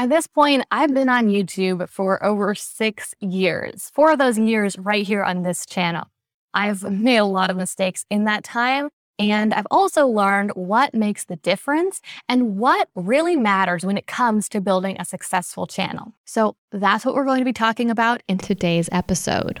At this point, I've been on YouTube for over six years, four of those years right here on this channel. I've made a lot of mistakes in that time, and I've also learned what makes the difference and what really matters when it comes to building a successful channel. So that's what we're going to be talking about in today's episode.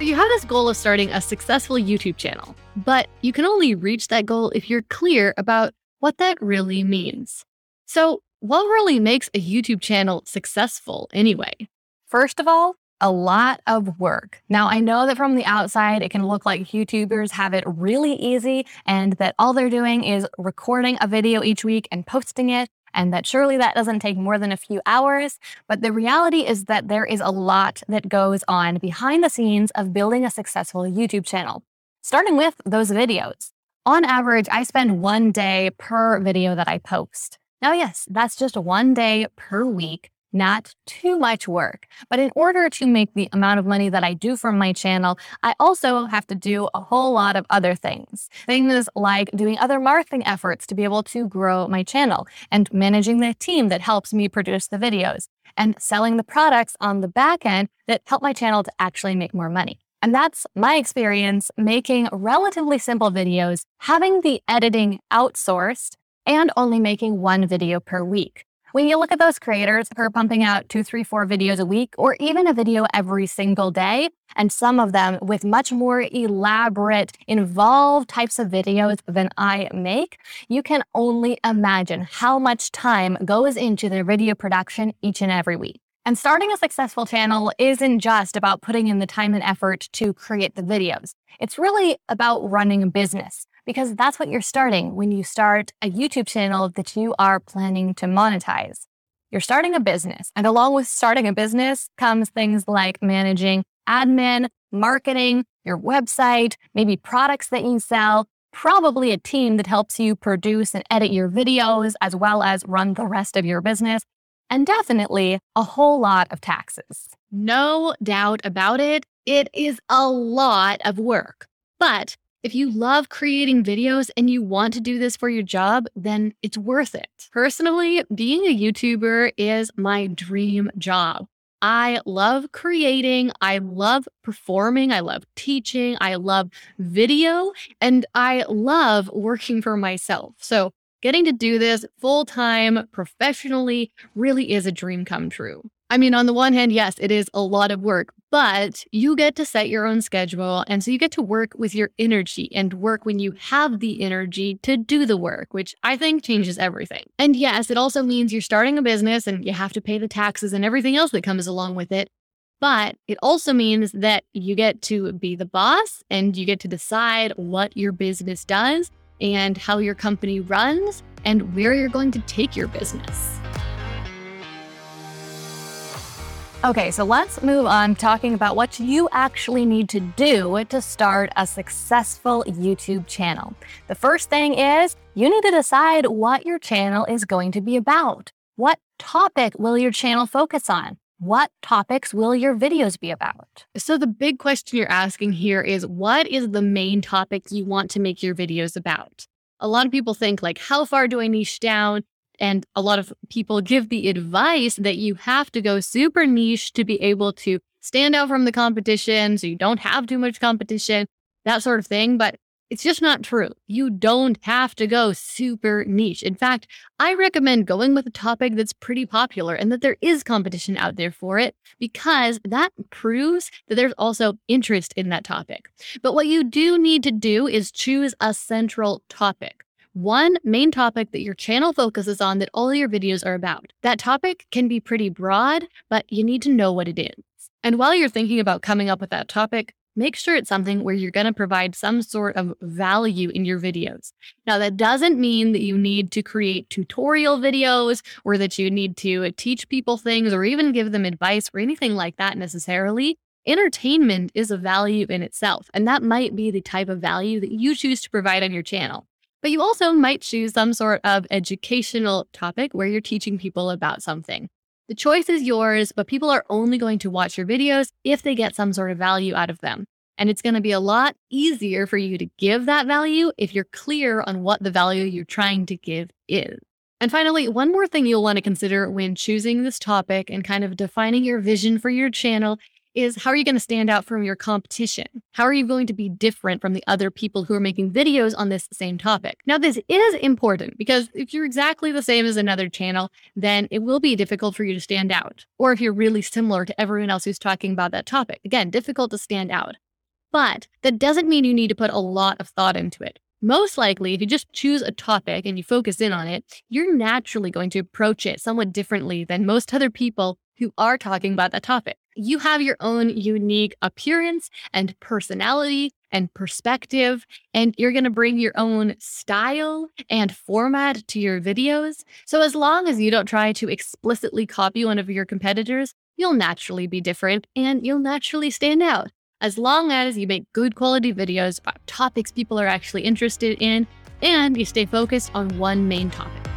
You have this goal of starting a successful YouTube channel, but you can only reach that goal if you're clear about what that really means. So, what really makes a YouTube channel successful anyway? First of all, a lot of work. Now, I know that from the outside, it can look like YouTubers have it really easy and that all they're doing is recording a video each week and posting it and that surely that doesn't take more than a few hours. But the reality is that there is a lot that goes on behind the scenes of building a successful YouTube channel, starting with those videos. On average, I spend one day per video that I post. Now, yes, that's just one day per week not too much work. But in order to make the amount of money that I do from my channel, I also have to do a whole lot of other things. Things like doing other marketing efforts to be able to grow my channel and managing the team that helps me produce the videos and selling the products on the back end that help my channel to actually make more money. And that's my experience making relatively simple videos, having the editing outsourced, and only making one video per week. When you look at those creators who are pumping out two, three, four videos a week, or even a video every single day, and some of them with much more elaborate, involved types of videos than I make, you can only imagine how much time goes into their video production each and every week. And starting a successful channel isn't just about putting in the time and effort to create the videos. It's really about running a business because that's what you're starting when you start a YouTube channel that you are planning to monetize. You're starting a business, and along with starting a business comes things like managing admin, marketing, your website, maybe products that you sell, probably a team that helps you produce and edit your videos as well as run the rest of your business, and definitely a whole lot of taxes. No doubt about it, it is a lot of work. But if you love creating videos and you want to do this for your job, then it's worth it. Personally, being a YouTuber is my dream job. I love creating, I love performing, I love teaching, I love video, and I love working for myself. So, getting to do this full time professionally really is a dream come true. I mean, on the one hand, yes, it is a lot of work, but you get to set your own schedule. And so you get to work with your energy and work when you have the energy to do the work, which I think changes mm-hmm. everything. And yes, it also means you're starting a business and you have to pay the taxes and everything else that comes along with it. But it also means that you get to be the boss and you get to decide what your business does and how your company runs and where you're going to take your business. Okay, so let's move on talking about what you actually need to do to start a successful YouTube channel. The first thing is you need to decide what your channel is going to be about. What topic will your channel focus on? What topics will your videos be about? So, the big question you're asking here is what is the main topic you want to make your videos about? A lot of people think, like, how far do I niche down? And a lot of people give the advice that you have to go super niche to be able to stand out from the competition so you don't have too much competition, that sort of thing. But it's just not true. You don't have to go super niche. In fact, I recommend going with a topic that's pretty popular and that there is competition out there for it because that proves that there's also interest in that topic. But what you do need to do is choose a central topic one main topic that your channel focuses on that all your videos are about. That topic can be pretty broad, but you need to know what it is. And while you're thinking about coming up with that topic, make sure it's something where you're going to provide some sort of value in your videos. Now, that doesn't mean that you need to create tutorial videos or that you need to uh, teach people things or even give them advice or anything like that necessarily. Entertainment is a value in itself, and that might be the type of value that you choose to provide on your channel. But you also might choose some sort of educational topic where you're teaching people about something. The choice is yours, but people are only going to watch your videos if they get some sort of value out of them. And it's going to be a lot easier for you to give that value if you're clear on what the value you're trying to give is. And finally, one more thing you'll want to consider when choosing this topic and kind of defining your vision for your channel is how are you going to stand out from your competition? How are you going to be different from the other people who are making videos on this same topic? Now, this is important because if you're exactly the same as another channel, then it will be difficult for you to stand out. Or if you're really similar to everyone else who's talking about that topic, again, difficult to stand out. But that doesn't mean you need to put a lot of thought into it. Most likely, if you just choose a topic and you focus in on it, you're naturally going to approach it somewhat differently than most other people who are talking about that topic. You have your own unique appearance and personality and perspective, and you're going to bring your own style and format to your videos. So, as long as you don't try to explicitly copy one of your competitors, you'll naturally be different and you'll naturally stand out. As long as you make good quality videos about topics people are actually interested in and you stay focused on one main topic.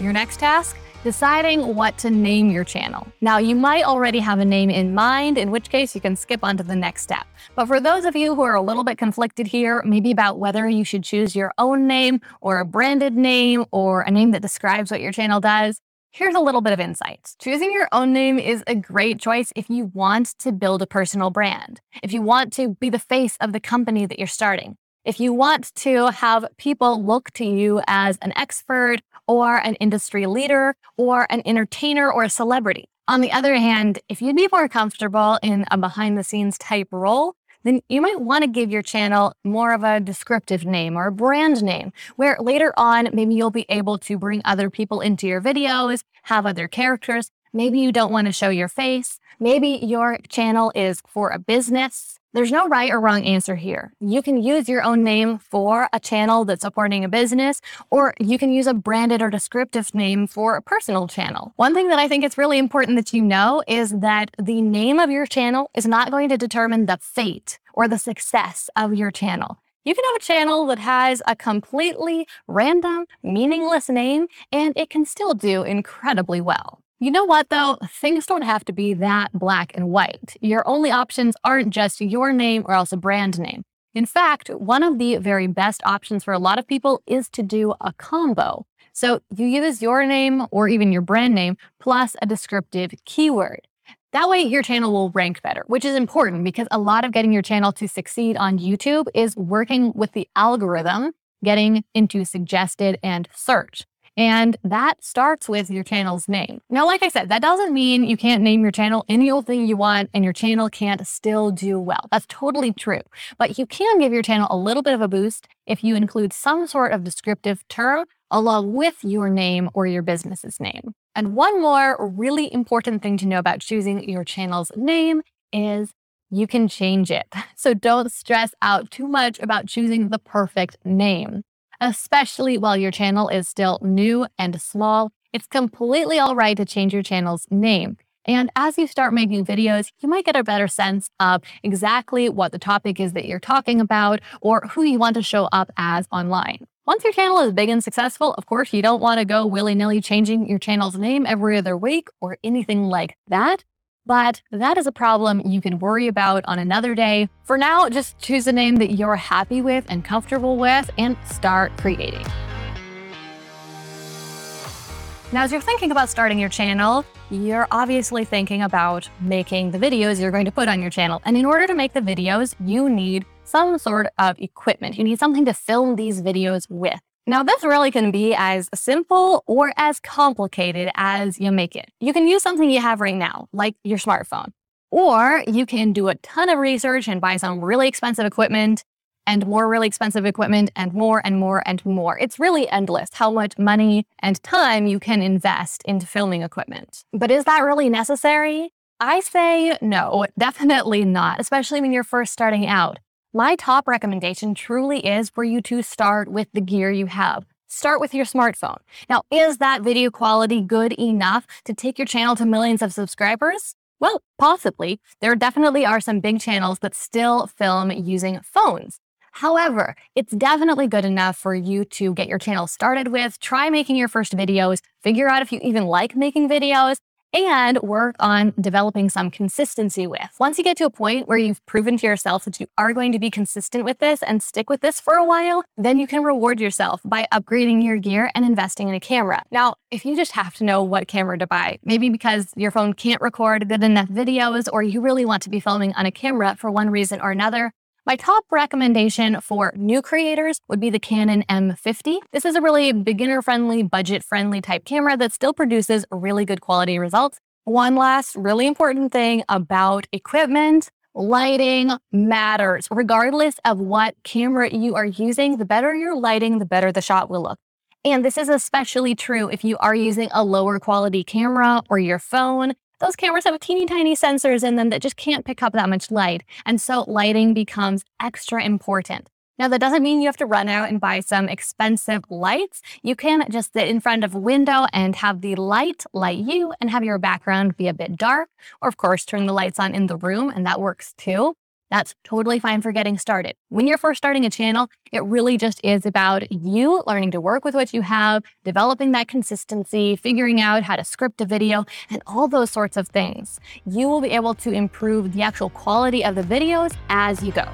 Your next task deciding what to name your channel. Now, you might already have a name in mind, in which case you can skip on to the next step. But for those of you who are a little bit conflicted here, maybe about whether you should choose your own name or a branded name or a name that describes what your channel does, Here's a little bit of insight. Choosing your own name is a great choice if you want to build a personal brand, if you want to be the face of the company that you're starting, if you want to have people look to you as an expert or an industry leader or an entertainer or a celebrity. On the other hand, if you'd be more comfortable in a behind the scenes type role, then you might want to give your channel more of a descriptive name or a brand name, where later on, maybe you'll be able to bring other people into your videos, have other characters. Maybe you don't want to show your face. Maybe your channel is for a business there's no right or wrong answer here. You can use your own name for a channel that's supporting a business, or you can use a branded or descriptive name for a personal channel. One thing that I think it's really important that you know is that the name of your channel is not going to determine the fate or the success of your channel. You can have a channel that has a completely random, meaningless name, and it can still do incredibly well. You know what, though? Things don't have to be that black and white. Your only options aren't just your name or else a brand name. In fact, one of the very best options for a lot of people is to do a combo. So you use your name or even your brand name plus a descriptive keyword. That way, your channel will rank better, which is important because a lot of getting your channel to succeed on YouTube is working with the algorithm, getting into suggested and search. And that starts with your channel's name. Now, like I said, that doesn't mean you can't name your channel any old thing you want and your channel can't still do well. That's totally true. But you can give your channel a little bit of a boost if you include some sort of descriptive term along with your name or your business's name. And one more really important thing to know about choosing your channel's name is you can change it. So don't stress out too much about choosing the perfect name especially while your channel is still new and small. It's completely all right to change your channel's name. And as you start making videos, you might get a better sense of exactly what the topic is that you're talking about or who you want to show up as online. Once your channel is big and successful, of course, you don't want to go willy nilly changing your channel's name every other week or anything like that. But that is a problem you can worry about on another day. For now, just choose a name that you're happy with and comfortable with and start creating. Now, as you're thinking about starting your channel, you're obviously thinking about making the videos you're going to put on your channel. And in order to make the videos, you need some sort of equipment. You need something to film these videos with. Now, this really can be as simple or as complicated as you make it. You can use something you have right now, like your smartphone, or you can do a ton of research and buy some really expensive equipment and more really expensive equipment and more and more and more. It's really endless how much money and time you can invest into filming equipment. But is that really necessary? I say no, definitely not, especially when you're first starting out. My top recommendation truly is for you to start with the gear you have. Start with your smartphone. Now, is that video quality good enough to take your channel to millions of subscribers? Well, possibly. There definitely are some big channels that still film using phones. However, it's definitely good enough for you to get your channel started with, try making your first videos, figure out if you even like making videos, and work on developing some consistency with. Once you get to a point where you've proven to yourself that you are going to be consistent with this and stick with this for a while, then you can reward yourself by upgrading your gear and investing in a camera. Now, if you just have to know what camera to buy, maybe because your phone can't record good enough videos or you really want to be filming on a camera for one reason or another, my top recommendation for new creators would be the Canon M50. This is a really beginner friendly, budget friendly type camera that still produces really good quality results. One last really important thing about equipment lighting matters. Regardless of what camera you are using, the better your lighting, the better the shot will look. And this is especially true if you are using a lower quality camera or your phone those cameras have teeny tiny sensors in them that just can't pick up that much light. And so lighting becomes extra important. Now, that doesn't mean you have to run out and buy some expensive lights. You can just sit in front of a window and have the light light you and have your background be a bit dark. Or, of course, turn the lights on in the room, and that works too. That's totally fine for getting started. When you're first starting a channel, it really just is about you learning to work with what you have, developing that consistency, figuring out how to script a video, and all those sorts of things. You will be able to improve the actual quality of the videos as you go.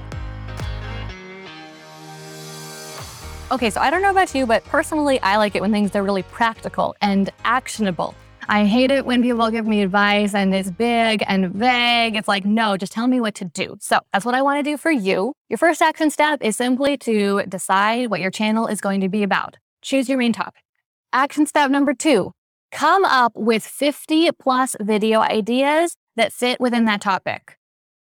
Okay, so I don't know about you, but personally, I like it when things are really practical and actionable. I hate it when people give me advice and it's big and vague. It's like, no, just tell me what to do. So that's what I want to do for you. Your first action step is simply to decide what your channel is going to be about. Choose your main topic. Action step number two, come up with 50 plus video ideas that fit within that topic.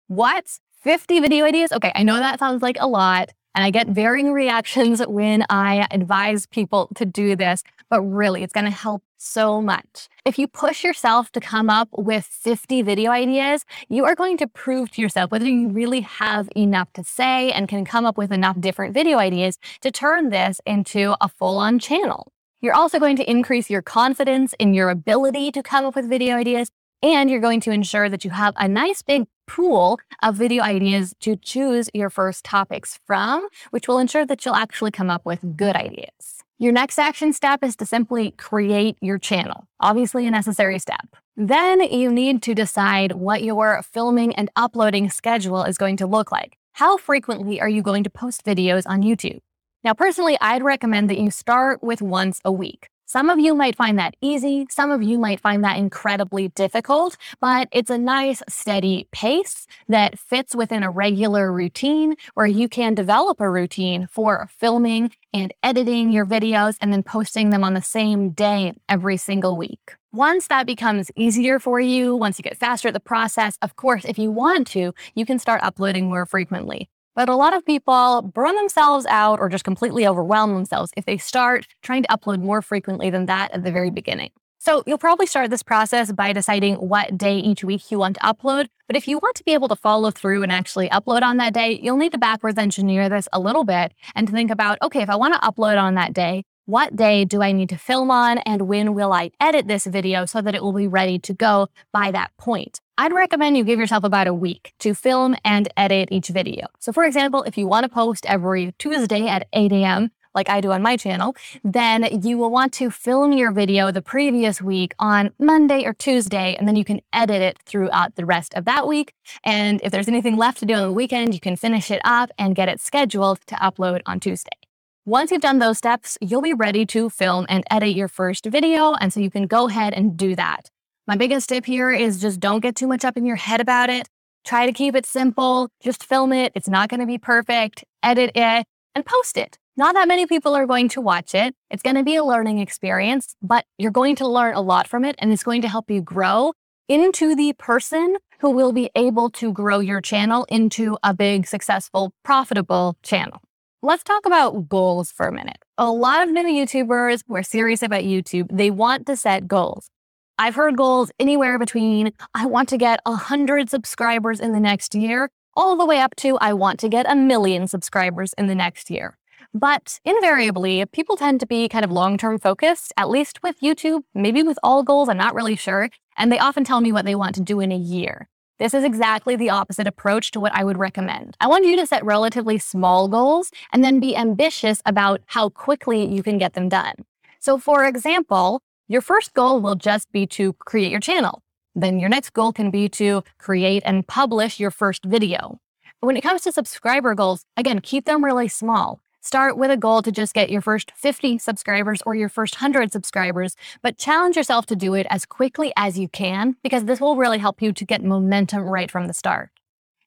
What? 50 video ideas? Okay, I know that sounds like a lot. And I get varying reactions when I advise people to do this, but really it's going to help so much. If you push yourself to come up with 50 video ideas, you are going to prove to yourself whether you really have enough to say and can come up with enough different video ideas to turn this into a full on channel. You're also going to increase your confidence in your ability to come up with video ideas and you're going to ensure that you have a nice big pool of video ideas to choose your first topics from, which will ensure that you'll actually come up with good ideas. Your next action step is to simply create your channel, obviously a necessary step. Then you need to decide what your filming and uploading schedule is going to look like. How frequently are you going to post videos on YouTube? Now, personally, I'd recommend that you start with once a week. Some of you might find that easy. Some of you might find that incredibly difficult, but it's a nice steady pace that fits within a regular routine where you can develop a routine for filming and editing your videos and then posting them on the same day every single week. Once that becomes easier for you, once you get faster at the process, of course, if you want to, you can start uploading more frequently. But a lot of people burn themselves out or just completely overwhelm themselves if they start trying to upload more frequently than that at the very beginning. So you'll probably start this process by deciding what day each week you want to upload. But if you want to be able to follow through and actually upload on that day, you'll need to backwards engineer this a little bit and to think about, okay, if I want to upload on that day, what day do I need to film on and when will I edit this video so that it will be ready to go by that point? I'd recommend you give yourself about a week to film and edit each video. So for example, if you want to post every Tuesday at 8 a.m., like I do on my channel, then you will want to film your video the previous week on Monday or Tuesday, and then you can edit it throughout the rest of that week. And if there's anything left to do on the weekend, you can finish it up and get it scheduled to upload on Tuesday. Once you've done those steps, you'll be ready to film and edit your first video. And so you can go ahead and do that. My biggest tip here is just don't get too much up in your head about it. Try to keep it simple. Just film it. It's not going to be perfect. Edit it and post it. Not that many people are going to watch it. It's going to be a learning experience, but you're going to learn a lot from it and it's going to help you grow into the person who will be able to grow your channel into a big, successful, profitable channel. Let's talk about goals for a minute. A lot of new YouTubers who are serious about YouTube, they want to set goals. I've heard goals anywhere between I want to get 100 subscribers in the next year, all the way up to I want to get a million subscribers in the next year. But invariably, people tend to be kind of long term focused, at least with YouTube, maybe with all goals, I'm not really sure. And they often tell me what they want to do in a year. This is exactly the opposite approach to what I would recommend. I want you to set relatively small goals and then be ambitious about how quickly you can get them done. So, for example, your first goal will just be to create your channel. Then your next goal can be to create and publish your first video. When it comes to subscriber goals, again, keep them really small. Start with a goal to just get your first 50 subscribers or your first 100 subscribers, but challenge yourself to do it as quickly as you can because this will really help you to get momentum right from the start.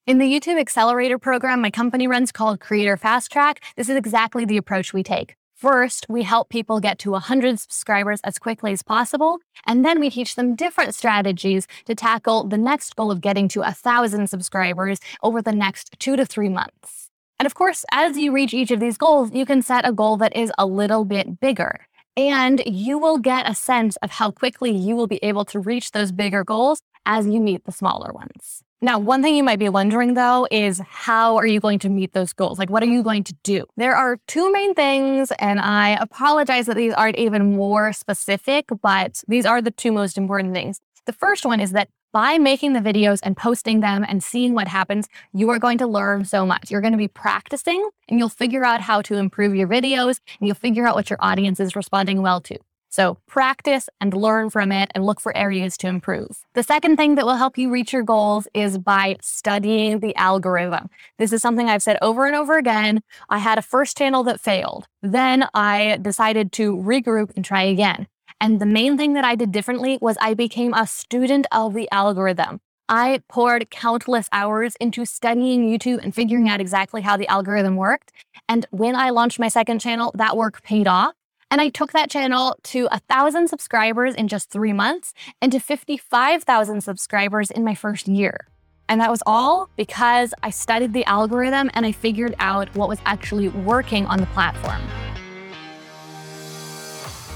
In the YouTube Accelerator program my company runs called Creator Fast Track, this is exactly the approach we take. First, we help people get to 100 subscribers as quickly as possible, and then we teach them different strategies to tackle the next goal of getting to 1,000 subscribers over the next two to three months. And of course, as you reach each of these goals, you can set a goal that is a little bit bigger. And you will get a sense of how quickly you will be able to reach those bigger goals as you meet the smaller ones. Now, one thing you might be wondering though is how are you going to meet those goals? Like, what are you going to do? There are two main things, and I apologize that these aren't even more specific, but these are the two most important things. The first one is that by making the videos and posting them and seeing what happens, you are going to learn so much. You're going to be practicing and you'll figure out how to improve your videos and you'll figure out what your audience is responding well to. So practice and learn from it and look for areas to improve. The second thing that will help you reach your goals is by studying the algorithm. This is something I've said over and over again. I had a first channel that failed. Then I decided to regroup and try again. And the main thing that I did differently was I became a student of the algorithm. I poured countless hours into studying YouTube and figuring out exactly how the algorithm worked. And when I launched my second channel, that work paid off. And I took that channel to a thousand subscribers in just three months and to 55,000 subscribers in my first year. And that was all because I studied the algorithm and I figured out what was actually working on the platform.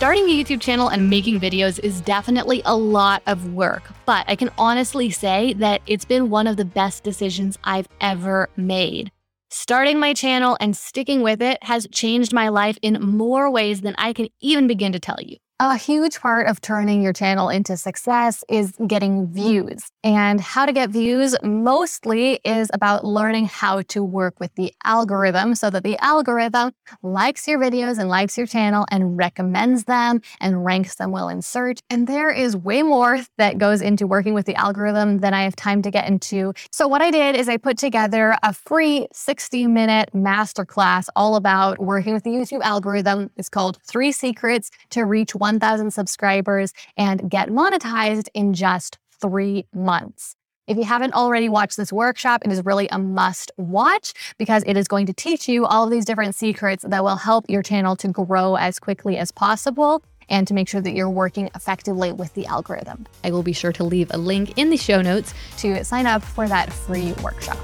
Starting a YouTube channel and making videos is definitely a lot of work, but I can honestly say that it's been one of the best decisions I've ever made. Starting my channel and sticking with it has changed my life in more ways than I can even begin to tell you. A huge part of turning your channel into success is getting views. And how to get views mostly is about learning how to work with the algorithm so that the algorithm likes your videos and likes your channel and recommends them and ranks them well in search. And there is way more that goes into working with the algorithm than I have time to get into. So, what I did is I put together a free 60 minute masterclass all about working with the YouTube algorithm. It's called Three Secrets to Reach 1,000 Subscribers and Get Monetized in Just three months. If you haven't already watched this workshop, it is really a must watch because it is going to teach you all of these different secrets that will help your channel to grow as quickly as possible and to make sure that you're working effectively with the algorithm. I will be sure to leave a link in the show notes to sign up for that free workshop.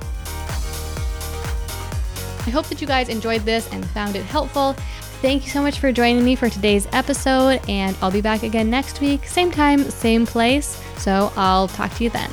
I hope that you guys enjoyed this and found it helpful. Thank you so much for joining me for today's episode, and I'll be back again next week, same time, same place. So I'll talk to you then.